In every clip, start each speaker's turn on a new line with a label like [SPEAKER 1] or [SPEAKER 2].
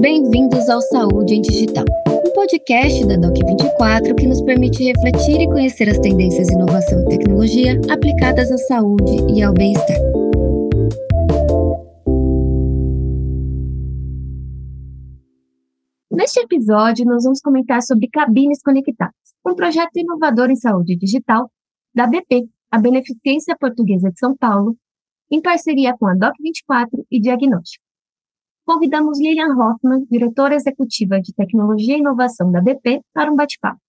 [SPEAKER 1] Bem-vindos ao Saúde em Digital, um podcast da Doc24 que nos permite refletir e conhecer as tendências de inovação e tecnologia aplicadas à saúde e ao bem-estar. Neste episódio, nós vamos comentar sobre cabines conectadas, um projeto inovador em saúde digital da BP, a Beneficência Portuguesa de São Paulo, em parceria com a Doc24 e Diagnóstico. Convidamos Lilian Hoffman, diretora executiva de Tecnologia e Inovação da BP, para um bate-papo.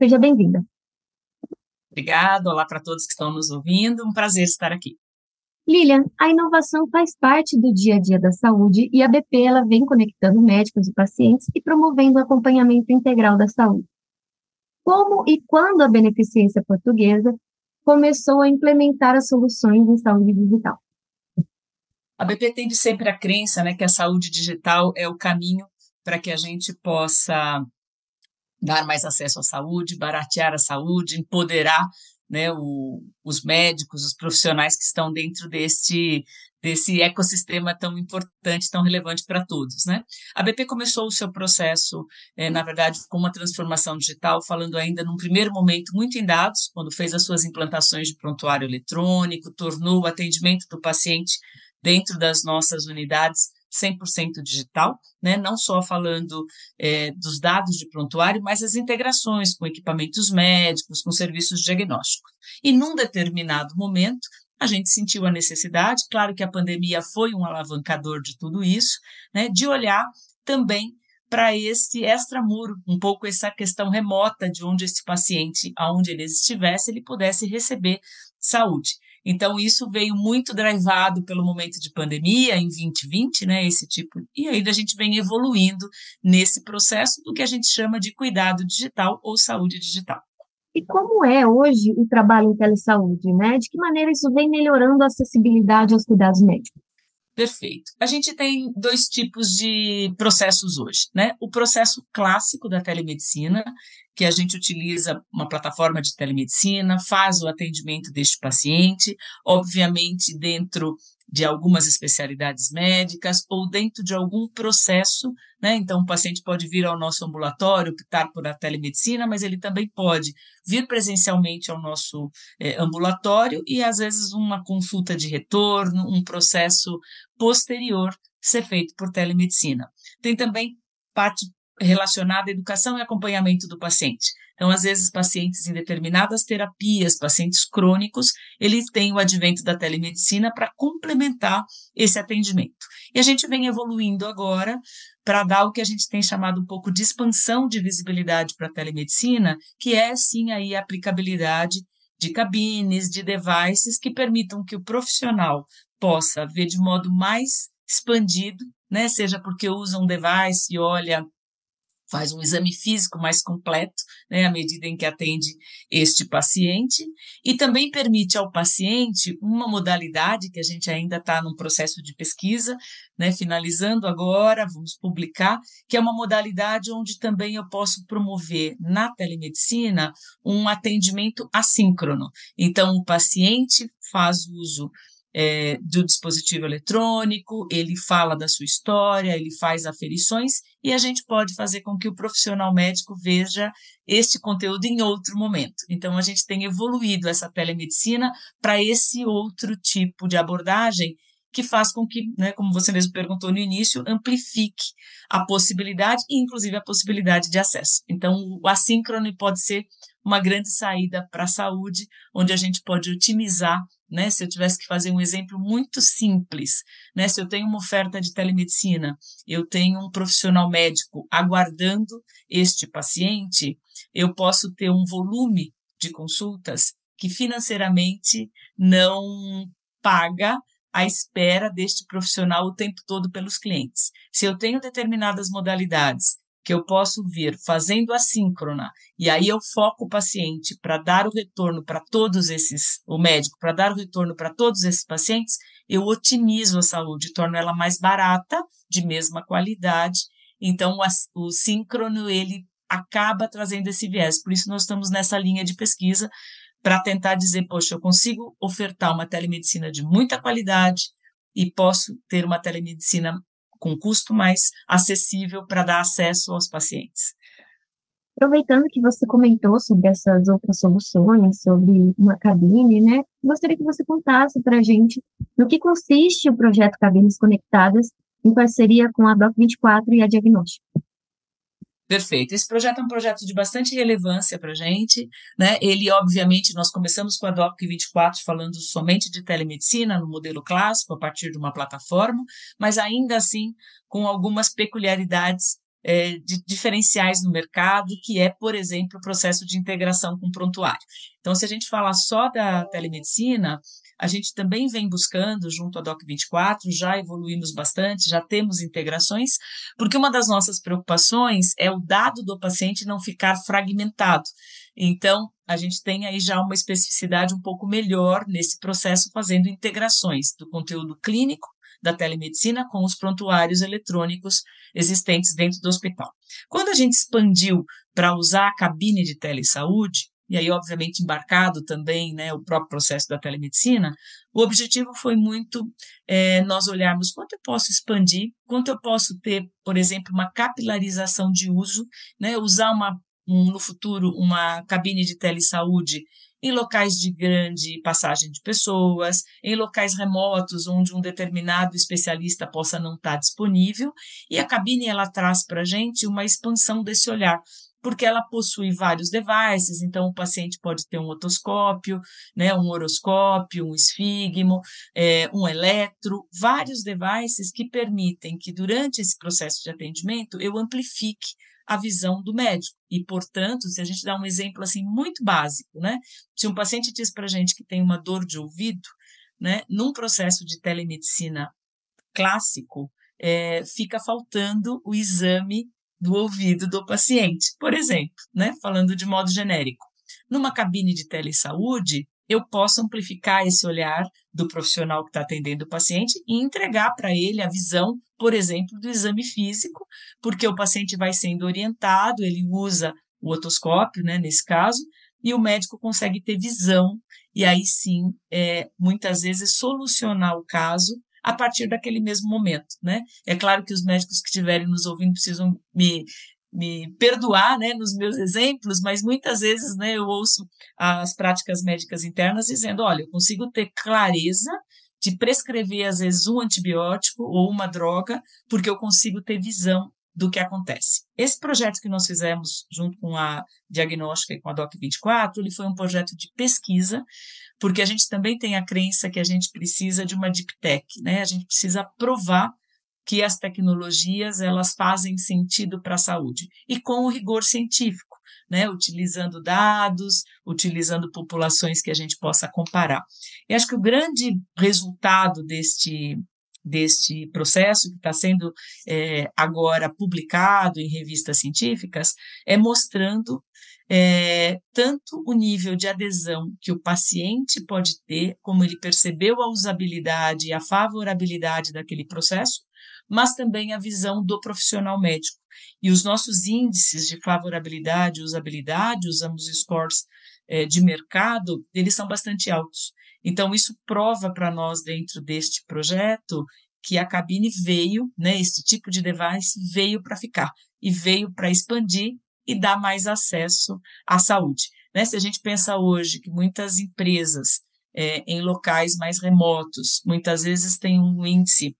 [SPEAKER 1] Seja bem-vinda.
[SPEAKER 2] Obrigada, olá para todos que estão nos ouvindo, um prazer estar aqui.
[SPEAKER 1] Lilian, a inovação faz parte do dia a dia da saúde e a BP ela vem conectando médicos e pacientes e promovendo o acompanhamento integral da saúde. Como e quando a Beneficência Portuguesa começou a implementar as soluções em saúde digital.
[SPEAKER 2] A BP tem de sempre a crença né, que a saúde digital é o caminho para que a gente possa dar mais acesso à saúde, baratear a saúde, empoderar né, o, os médicos, os profissionais que estão dentro deste, desse ecossistema tão importante, tão relevante para todos, né? A BP começou o seu processo, é, na verdade, com uma transformação digital, falando ainda num primeiro momento muito em dados, quando fez as suas implantações de prontuário eletrônico, tornou o atendimento do paciente dentro das nossas unidades 100% digital, né? não só falando é, dos dados de prontuário, mas as integrações com equipamentos médicos, com serviços diagnósticos. E num determinado momento, a gente sentiu a necessidade, claro que a pandemia foi um alavancador de tudo isso, né, de olhar também para esse extramuro, um pouco essa questão remota de onde esse paciente, aonde ele estivesse, ele pudesse receber saúde. Então, isso veio muito drivado pelo momento de pandemia em 2020, né? Esse tipo. E ainda a gente vem evoluindo nesse processo do que a gente chama de cuidado digital ou saúde digital.
[SPEAKER 1] E como é hoje o trabalho em telesaúde, né? De que maneira isso vem melhorando a acessibilidade aos cuidados médicos?
[SPEAKER 2] Perfeito. A gente tem dois tipos de processos hoje, né? O processo clássico da telemedicina, que a gente utiliza uma plataforma de telemedicina, faz o atendimento deste paciente, obviamente dentro de algumas especialidades médicas ou dentro de algum processo, né? Então, o paciente pode vir ao nosso ambulatório, optar por a telemedicina, mas ele também pode vir presencialmente ao nosso é, ambulatório e, às vezes, uma consulta de retorno, um processo posterior ser feito por telemedicina. Tem também parte relacionada à educação e acompanhamento do paciente. Então, às vezes, pacientes em determinadas terapias, pacientes crônicos, eles têm o advento da telemedicina para complementar esse atendimento. E a gente vem evoluindo agora para dar o que a gente tem chamado um pouco de expansão de visibilidade para a telemedicina, que é sim aí a aplicabilidade de cabines, de devices que permitam que o profissional possa ver de modo mais expandido, né? Seja porque usa um device e olha faz um exame físico mais completo, né, à medida em que atende este paciente, e também permite ao paciente uma modalidade que a gente ainda está num processo de pesquisa, né, finalizando agora, vamos publicar, que é uma modalidade onde também eu posso promover na telemedicina um atendimento assíncrono. Então, o paciente faz uso é, do dispositivo eletrônico, ele fala da sua história, ele faz aferições e a gente pode fazer com que o profissional médico veja este conteúdo em outro momento. Então, a gente tem evoluído essa telemedicina para esse outro tipo de abordagem que faz com que, né, como você mesmo perguntou no início, amplifique a possibilidade e, inclusive, a possibilidade de acesso. Então, o assíncrono pode ser uma grande saída para a saúde, onde a gente pode otimizar né? Se eu tivesse que fazer um exemplo muito simples, né? Se eu tenho uma oferta de telemedicina, eu tenho um profissional médico aguardando este paciente, eu posso ter um volume de consultas que financeiramente não paga a espera deste profissional o tempo todo pelos clientes. Se eu tenho determinadas modalidades que eu posso vir fazendo assíncrona, e aí eu foco o paciente para dar o retorno para todos esses, o médico, para dar o retorno para todos esses pacientes, eu otimizo a saúde, torno ela mais barata, de mesma qualidade. Então, o, o síncrono, ele acaba trazendo esse viés. Por isso, nós estamos nessa linha de pesquisa para tentar dizer, poxa, eu consigo ofertar uma telemedicina de muita qualidade e posso ter uma telemedicina com custo mais acessível para dar acesso aos pacientes.
[SPEAKER 1] Aproveitando que você comentou sobre essas outras soluções, sobre uma cabine, né? Gostaria que você contasse para a gente no que consiste o projeto Cabines Conectadas em parceria com a Doc24 e a Diagnóstico.
[SPEAKER 2] Perfeito. Esse projeto é um projeto de bastante relevância para a gente. Né? Ele, obviamente, nós começamos com a DOC24 falando somente de telemedicina no modelo clássico, a partir de uma plataforma, mas ainda assim com algumas peculiaridades é, de diferenciais no mercado, que é, por exemplo, o processo de integração com o prontuário. Então, se a gente falar só da telemedicina, a gente também vem buscando, junto à DOC24, já evoluímos bastante, já temos integrações, porque uma das nossas preocupações é o dado do paciente não ficar fragmentado. Então, a gente tem aí já uma especificidade um pouco melhor nesse processo, fazendo integrações do conteúdo clínico da telemedicina com os prontuários eletrônicos existentes dentro do hospital. Quando a gente expandiu para usar a cabine de telesaúde, e aí, obviamente, embarcado também né, o próprio processo da telemedicina, o objetivo foi muito é, nós olharmos quanto eu posso expandir, quanto eu posso ter, por exemplo, uma capilarização de uso, né, usar uma, um, no futuro uma cabine de telesaúde em locais de grande passagem de pessoas, em locais remotos onde um determinado especialista possa não estar disponível, e a cabine ela traz para a gente uma expansão desse olhar, porque ela possui vários devices, então o paciente pode ter um otoscópio, né, um horoscópio, um esfigmo, é, um eletro, vários devices que permitem que durante esse processo de atendimento eu amplifique a visão do médico. E, portanto, se a gente dá um exemplo assim muito básico, né? Se um paciente diz para a gente que tem uma dor de ouvido, né? Num processo de telemedicina clássico, é, fica faltando o exame do ouvido do paciente, por exemplo, né? Falando de modo genérico. Numa cabine de telesaúde, eu posso amplificar esse olhar do profissional que está atendendo o paciente e entregar para ele a visão, por exemplo, do exame físico, porque o paciente vai sendo orientado, ele usa o otoscópio, né, nesse caso, e o médico consegue ter visão e aí sim, é, muitas vezes, solucionar o caso a partir daquele mesmo momento, né? É claro que os médicos que estiverem nos ouvindo precisam me me perdoar, né, nos meus exemplos, mas muitas vezes, né, eu ouço as práticas médicas internas dizendo, olha, eu consigo ter clareza de prescrever às vezes um antibiótico ou uma droga, porque eu consigo ter visão do que acontece. Esse projeto que nós fizemos junto com a Diagnóstica e com a DOC24, ele foi um projeto de pesquisa, porque a gente também tem a crença que a gente precisa de uma deep tech, né? A gente precisa provar que as tecnologias elas fazem sentido para a saúde e com o rigor científico, né, utilizando dados, utilizando populações que a gente possa comparar. E acho que o grande resultado deste deste processo que está sendo é, agora publicado em revistas científicas é mostrando é, tanto o nível de adesão que o paciente pode ter, como ele percebeu a usabilidade e a favorabilidade daquele processo, mas também a visão do profissional médico. E os nossos índices de favorabilidade e usabilidade, usamos scores é, de mercado, eles são bastante altos. Então, isso prova para nós, dentro deste projeto, que a cabine veio, né, esse tipo de device veio para ficar e veio para expandir e dar mais acesso à saúde. Né? Se a gente pensa hoje que muitas empresas é, em locais mais remotos, muitas vezes têm um índice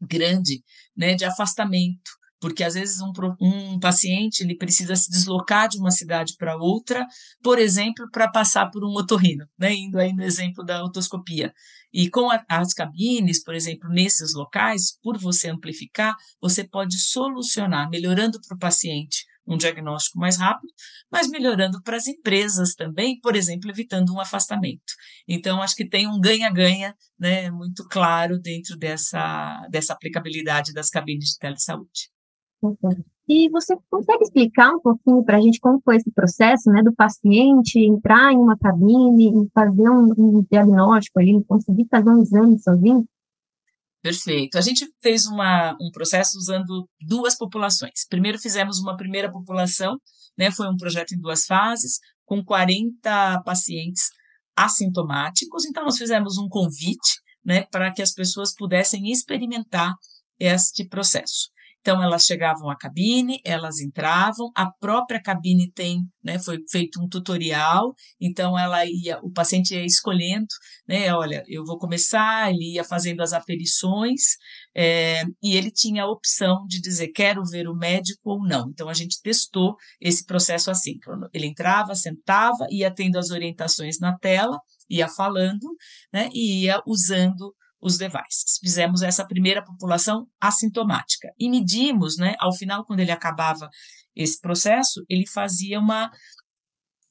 [SPEAKER 2] grande né, de afastamento, porque às vezes um, um paciente ele precisa se deslocar de uma cidade para outra, por exemplo, para passar por um otorrino, né, indo aí no exemplo da otoscopia. E com a, as cabines, por exemplo, nesses locais, por você amplificar, você pode solucionar, melhorando para o paciente um diagnóstico mais rápido, mas melhorando para as empresas também, por exemplo, evitando um afastamento. Então, acho que tem um ganha-ganha né, muito claro dentro dessa, dessa aplicabilidade das cabines de telesaúde.
[SPEAKER 1] E você consegue explicar um pouquinho para a gente como foi esse processo, né, do paciente entrar em uma cabine, fazer um, um diagnóstico ali, conseguir fazer um exame sozinho?
[SPEAKER 2] Perfeito. A gente fez uma, um processo usando duas populações. Primeiro fizemos uma primeira população, né, foi um projeto em duas fases, com 40 pacientes assintomáticos. Então, nós fizemos um convite né, para que as pessoas pudessem experimentar este processo. Então, elas chegavam à cabine, elas entravam, a própria cabine tem, né, foi feito um tutorial, então ela ia, o paciente ia escolhendo, né, olha, eu vou começar, ele ia fazendo as aferições, é, e ele tinha a opção de dizer, quero ver o médico ou não. Então, a gente testou esse processo assíncrono. Ele entrava, sentava, ia tendo as orientações na tela, ia falando, né, e ia usando os devices. Fizemos essa primeira população assintomática e medimos, né, ao final, quando ele acabava esse processo, ele fazia uma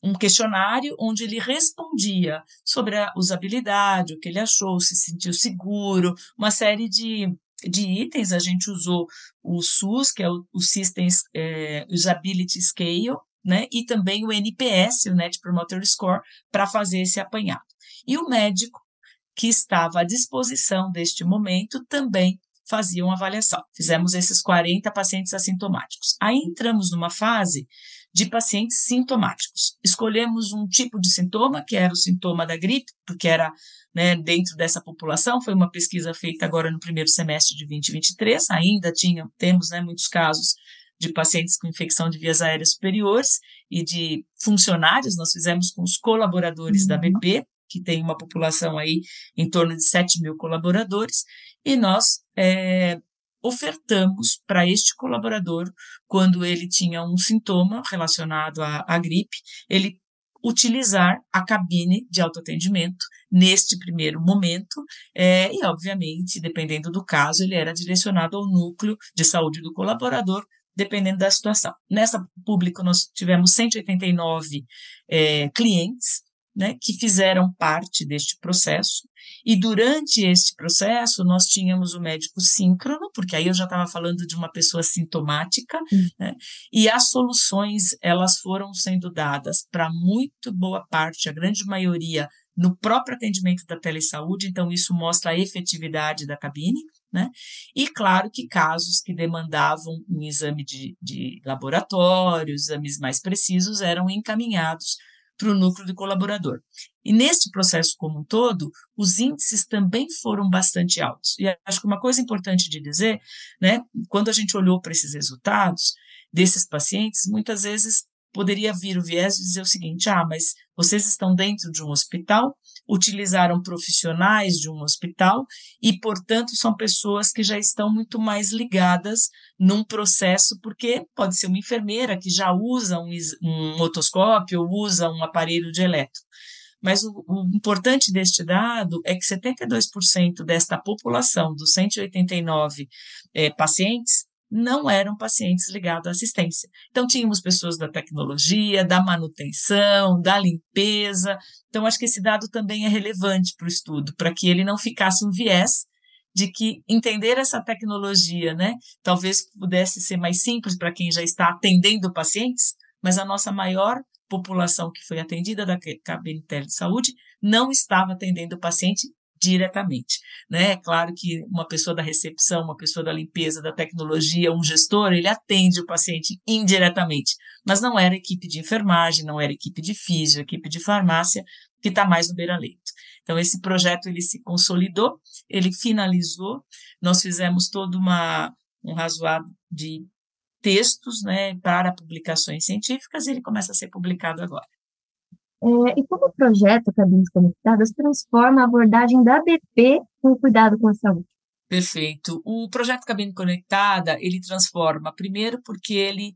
[SPEAKER 2] um questionário onde ele respondia sobre a usabilidade, o que ele achou, se sentiu seguro, uma série de, de itens. A gente usou o SUS, que é o, o Systems é, Usability Scale, né, e também o NPS, o Net Promoter Score, para fazer esse apanhado. E o médico que estava à disposição deste momento também fazia uma avaliação. Fizemos esses 40 pacientes assintomáticos. Aí entramos numa fase de pacientes sintomáticos. Escolhemos um tipo de sintoma, que era o sintoma da gripe, porque era né, dentro dessa população. Foi uma pesquisa feita agora no primeiro semestre de 2023. Ainda tinha, temos né, muitos casos de pacientes com infecção de vias aéreas superiores e de funcionários. Nós fizemos com os colaboradores uhum. da BP, que tem uma população aí em torno de 7 mil colaboradores, e nós é, ofertamos para este colaborador, quando ele tinha um sintoma relacionado à, à gripe, ele utilizar a cabine de autoatendimento neste primeiro momento, é, e obviamente, dependendo do caso, ele era direcionado ao núcleo de saúde do colaborador, dependendo da situação. Nessa pública, nós tivemos 189 é, clientes, né, que fizeram parte deste processo. E durante este processo, nós tínhamos o médico síncrono, porque aí eu já estava falando de uma pessoa sintomática, uhum. né, e as soluções elas foram sendo dadas para muito boa parte, a grande maioria, no próprio atendimento da telesaúde, então isso mostra a efetividade da cabine, né? E claro que casos que demandavam um exame de, de laboratório, exames mais precisos, eram encaminhados para o núcleo de colaborador. E neste processo como um todo, os índices também foram bastante altos. E acho que uma coisa importante de dizer, né, quando a gente olhou para esses resultados desses pacientes, muitas vezes poderia vir o viés de dizer o seguinte: ah, mas vocês estão dentro de um hospital, utilizaram profissionais de um hospital e, portanto, são pessoas que já estão muito mais ligadas num processo, porque pode ser uma enfermeira que já usa um, um otoscópio ou usa um aparelho de eletro. Mas o, o, importante deste dado é que 72% desta população, dos 189 é, pacientes, não eram pacientes ligados à assistência. Então, tínhamos pessoas da tecnologia, da manutenção, da limpeza. Então, acho que esse dado também é relevante para o estudo, para que ele não ficasse um viés de que entender essa tecnologia, né, talvez pudesse ser mais simples para quem já está atendendo pacientes, mas a nossa maior população que foi atendida da cabine de saúde não estava atendendo o paciente diretamente. Né? É claro que uma pessoa da recepção, uma pessoa da limpeza, da tecnologia, um gestor, ele atende o paciente indiretamente, mas não era equipe de enfermagem, não era equipe de físio, equipe de farmácia, que está mais no beira-leito. Então, esse projeto ele se consolidou, ele finalizou, nós fizemos todo uma, um razoado de textos né, para publicações científicas e ele começa a ser publicado agora.
[SPEAKER 1] É, e como o projeto Cabines Conectadas transforma a abordagem da BP com o cuidado com a saúde?
[SPEAKER 2] Perfeito. O projeto Cabine Conectada, ele transforma, primeiro porque ele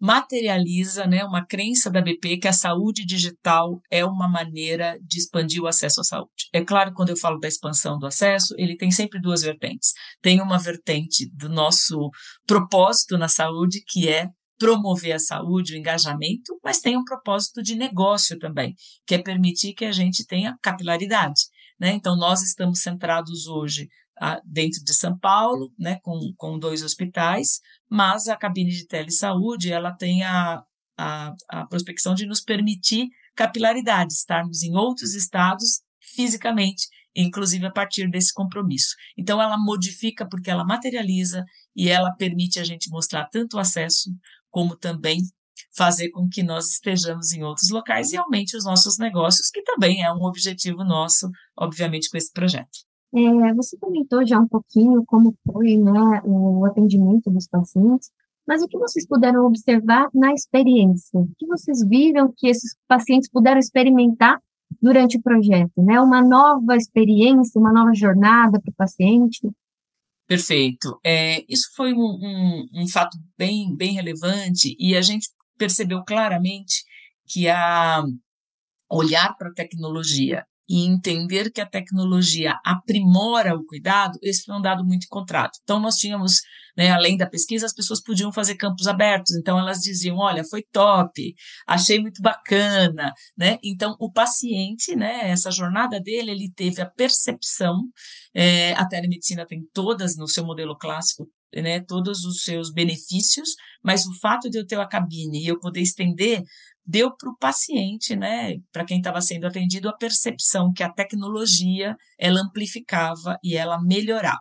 [SPEAKER 2] materializa né, uma crença da BP que a saúde digital é uma maneira de expandir o acesso à saúde. É claro, quando eu falo da expansão do acesso, ele tem sempre duas vertentes. Tem uma vertente do nosso propósito na saúde, que é promover a saúde, o engajamento, mas tem um propósito de negócio também, que é permitir que a gente tenha capilaridade. Né? Então, nós estamos centrados hoje ah, dentro de São Paulo, né, com, com dois hospitais, mas a cabine de telesaúde ela tem a, a, a prospecção de nos permitir capilaridade, estarmos em outros estados fisicamente, inclusive a partir desse compromisso. Então, ela modifica porque ela materializa e ela permite a gente mostrar tanto o acesso como também fazer com que nós estejamos em outros locais e aumente os nossos negócios, que também é um objetivo nosso, obviamente, com esse projeto.
[SPEAKER 1] É, você comentou já um pouquinho como foi né, o atendimento dos pacientes, mas o que vocês puderam observar na experiência? O que vocês viram que esses pacientes puderam experimentar durante o projeto? Né? Uma nova experiência, uma nova jornada para o paciente?
[SPEAKER 2] Perfeito. É, isso foi um, um, um, fato bem, bem relevante e a gente percebeu claramente que a olhar para a tecnologia e entender que a tecnologia aprimora o cuidado, esse foi um dado muito encontrado. Então, nós tínhamos, né, além da pesquisa, as pessoas podiam fazer campos abertos, então elas diziam, olha, foi top, achei muito bacana, né? Então, o paciente, né, essa jornada dele, ele teve a percepção, é, a telemedicina tem todas no seu modelo clássico, né, todos os seus benefícios, mas o fato de eu ter a cabine e eu poder estender deu para o paciente, né, para quem estava sendo atendido, a percepção que a tecnologia ela amplificava e ela melhorava.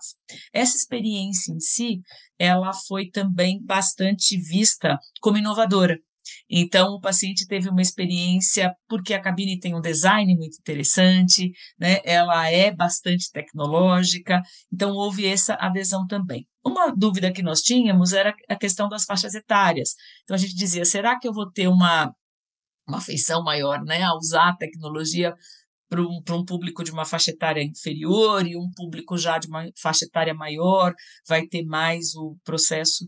[SPEAKER 2] Essa experiência em si, ela foi também bastante vista como inovadora. Então, o paciente teve uma experiência, porque a cabine tem um design muito interessante, né? ela é bastante tecnológica, então houve essa adesão também. Uma dúvida que nós tínhamos era a questão das faixas etárias. Então, a gente dizia: será que eu vou ter uma uma afeição maior né, a usar a tecnologia para um, um público de uma faixa etária inferior e um público já de uma faixa etária maior vai ter mais o processo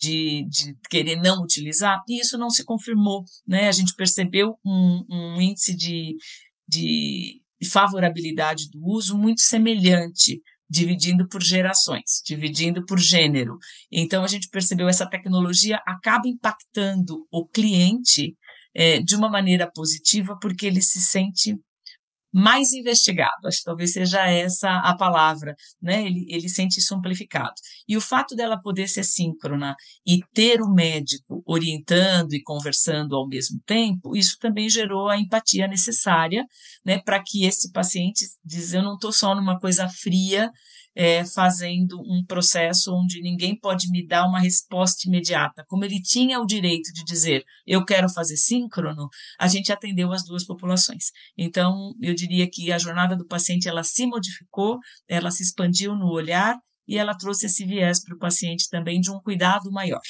[SPEAKER 2] de, de querer não utilizar, e isso não se confirmou. Né? A gente percebeu um, um índice de, de favorabilidade do uso muito semelhante dividindo por gerações, dividindo por gênero. Então a gente percebeu essa tecnologia acaba impactando o cliente é, de uma maneira positiva, porque ele se sente mais investigado, acho que talvez seja essa a palavra, né? Ele, ele sente isso amplificado. E o fato dela poder ser síncrona e ter o médico orientando e conversando ao mesmo tempo, isso também gerou a empatia necessária, né, para que esse paciente diz, eu não estou só numa coisa fria é, fazendo um processo onde ninguém pode me dar uma resposta imediata. Como ele tinha o direito de dizer, eu quero fazer síncrono, a gente atendeu as duas populações. Então, eu diria que a jornada do paciente ela se modificou, ela se expandiu no olhar e ela trouxe esse viés para o paciente também de um cuidado maior.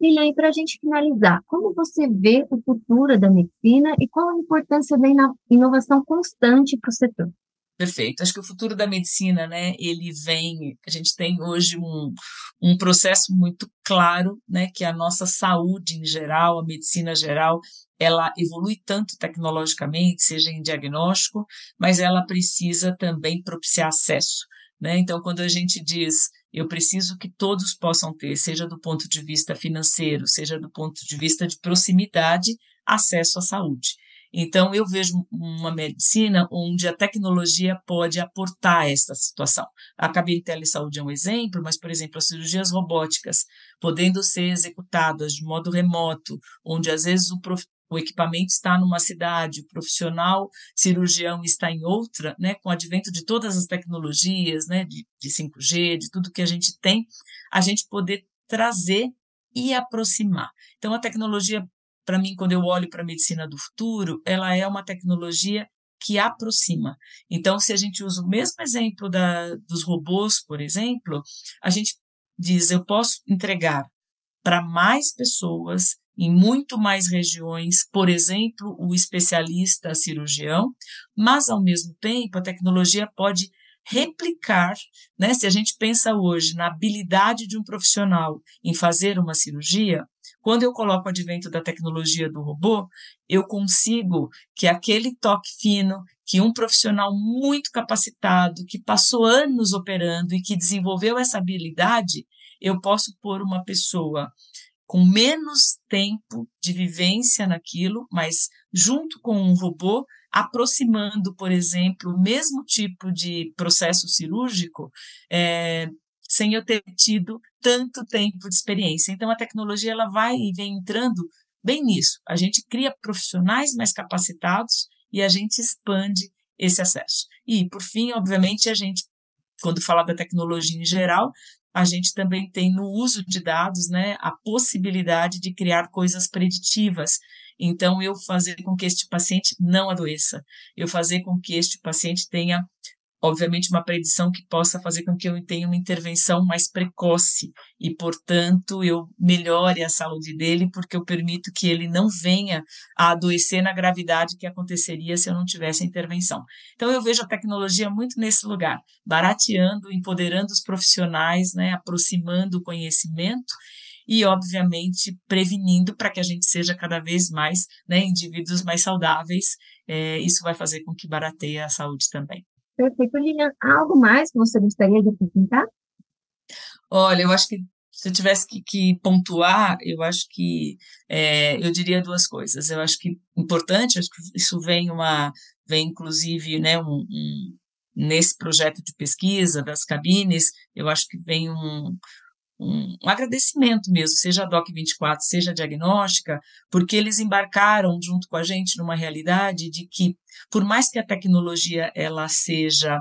[SPEAKER 1] E para a gente finalizar, como você vê o futuro da medicina e qual a importância da inovação constante para o setor?
[SPEAKER 2] Perfeito. Acho que o futuro da medicina, né, ele vem, a gente tem hoje um, um processo muito claro, né, que a nossa saúde em geral, a medicina geral, ela evolui tanto tecnologicamente, seja em diagnóstico, mas ela precisa também propiciar acesso. Né? Então, quando a gente diz eu preciso que todos possam ter, seja do ponto de vista financeiro, seja do ponto de vista de proximidade, acesso à saúde. Então, eu vejo uma medicina onde a tecnologia pode aportar essa situação. A cabine telesaúde é um exemplo, mas, por exemplo, as cirurgias robóticas podendo ser executadas de modo remoto, onde às vezes o, prof... o equipamento está numa cidade, o profissional cirurgião está em outra, né, com o advento de todas as tecnologias, né, de, de 5G, de tudo que a gente tem, a gente poder trazer e aproximar. Então, a tecnologia para mim, quando eu olho para a medicina do futuro, ela é uma tecnologia que aproxima. Então, se a gente usa o mesmo exemplo da, dos robôs, por exemplo, a gente diz: eu posso entregar para mais pessoas em muito mais regiões, por exemplo, o especialista cirurgião, mas ao mesmo tempo a tecnologia pode replicar, né? Se a gente pensa hoje na habilidade de um profissional em fazer uma cirurgia, quando eu coloco o advento da tecnologia do robô, eu consigo que aquele toque fino, que um profissional muito capacitado, que passou anos operando e que desenvolveu essa habilidade, eu posso pôr uma pessoa com menos tempo de vivência naquilo, mas junto com um robô, aproximando, por exemplo, o mesmo tipo de processo cirúrgico, é, sem eu ter tido tanto tempo de experiência. Então, a tecnologia ela vai e vem entrando bem nisso. A gente cria profissionais mais capacitados e a gente expande esse acesso. E, por fim, obviamente, a gente, quando fala da tecnologia em geral, a gente também tem no uso de dados, né, a possibilidade de criar coisas preditivas. Então, eu fazer com que este paciente não adoeça, eu fazer com que este paciente tenha obviamente, uma predição que possa fazer com que eu tenha uma intervenção mais precoce e, portanto, eu melhore a saúde dele, porque eu permito que ele não venha a adoecer na gravidade que aconteceria se eu não tivesse a intervenção. Então, eu vejo a tecnologia muito nesse lugar, barateando, empoderando os profissionais, né, aproximando o conhecimento e, obviamente, prevenindo para que a gente seja cada vez mais né, indivíduos mais saudáveis. É, isso vai fazer com que barateie a saúde também.
[SPEAKER 1] Perfeito, Lilian. Algo mais que você gostaria de acrescentar?
[SPEAKER 2] Olha, eu acho que se eu tivesse que, que pontuar, eu acho que é, eu diria duas coisas. Eu acho que importante, acho que isso vem uma, vem inclusive, né, um, um, nesse projeto de pesquisa das cabines, eu acho que vem um, um, um, agradecimento mesmo, seja a DOC 24, seja a diagnóstica, porque eles embarcaram junto com a gente numa realidade de que, por mais que a tecnologia ela seja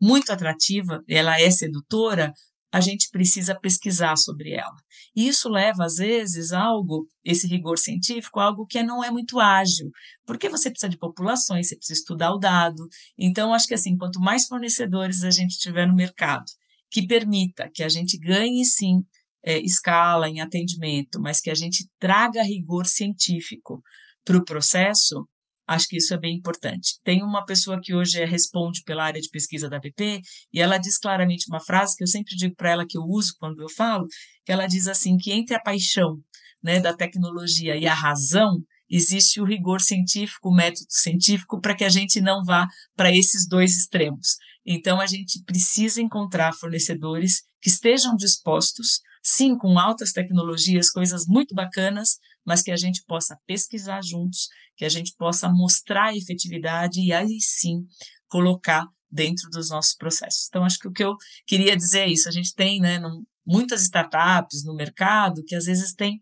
[SPEAKER 2] muito atrativa, ela é sedutora, a gente precisa pesquisar sobre ela. E isso leva, às vezes, algo, esse rigor científico, algo que não é muito ágil, porque você precisa de populações, você precisa estudar o dado. Então, acho que assim, quanto mais fornecedores a gente tiver no mercado que permita que a gente ganhe sim é, escala em atendimento, mas que a gente traga rigor científico para o processo, acho que isso é bem importante. Tem uma pessoa que hoje é, responde pela área de pesquisa da BP e ela diz claramente uma frase que eu sempre digo para ela que eu uso quando eu falo, que ela diz assim que entre a paixão né, da tecnologia e a razão existe o rigor científico, o método científico, para que a gente não vá para esses dois extremos. Então, a gente precisa encontrar fornecedores que estejam dispostos, sim, com altas tecnologias, coisas muito bacanas, mas que a gente possa pesquisar juntos, que a gente possa mostrar a efetividade e aí sim colocar dentro dos nossos processos. Então, acho que o que eu queria dizer é isso. A gente tem né, muitas startups no mercado que às vezes têm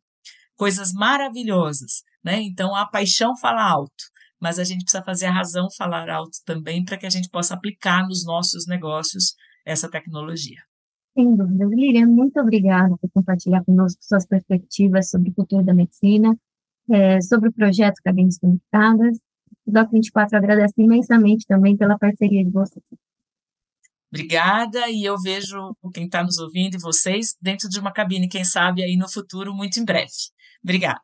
[SPEAKER 2] coisas maravilhosas, né? Então, a paixão fala alto mas a gente precisa fazer a razão falar alto também para que a gente possa aplicar nos nossos negócios essa tecnologia.
[SPEAKER 1] Sem dúvida. Lilian, muito obrigada por compartilhar conosco suas perspectivas sobre o futuro da medicina, é, sobre o projeto Cabines Conectadas. O Doc 24 agradece imensamente também pela parceria de vocês.
[SPEAKER 2] Obrigada, e eu vejo quem está nos ouvindo e vocês dentro de uma cabine, quem sabe aí no futuro, muito em breve. Obrigada.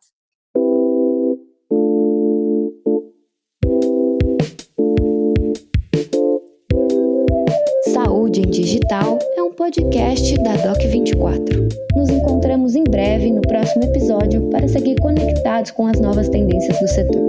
[SPEAKER 3] Em Digital é um podcast da Doc24. Nos encontramos em breve no próximo episódio para seguir conectados com as novas tendências do setor.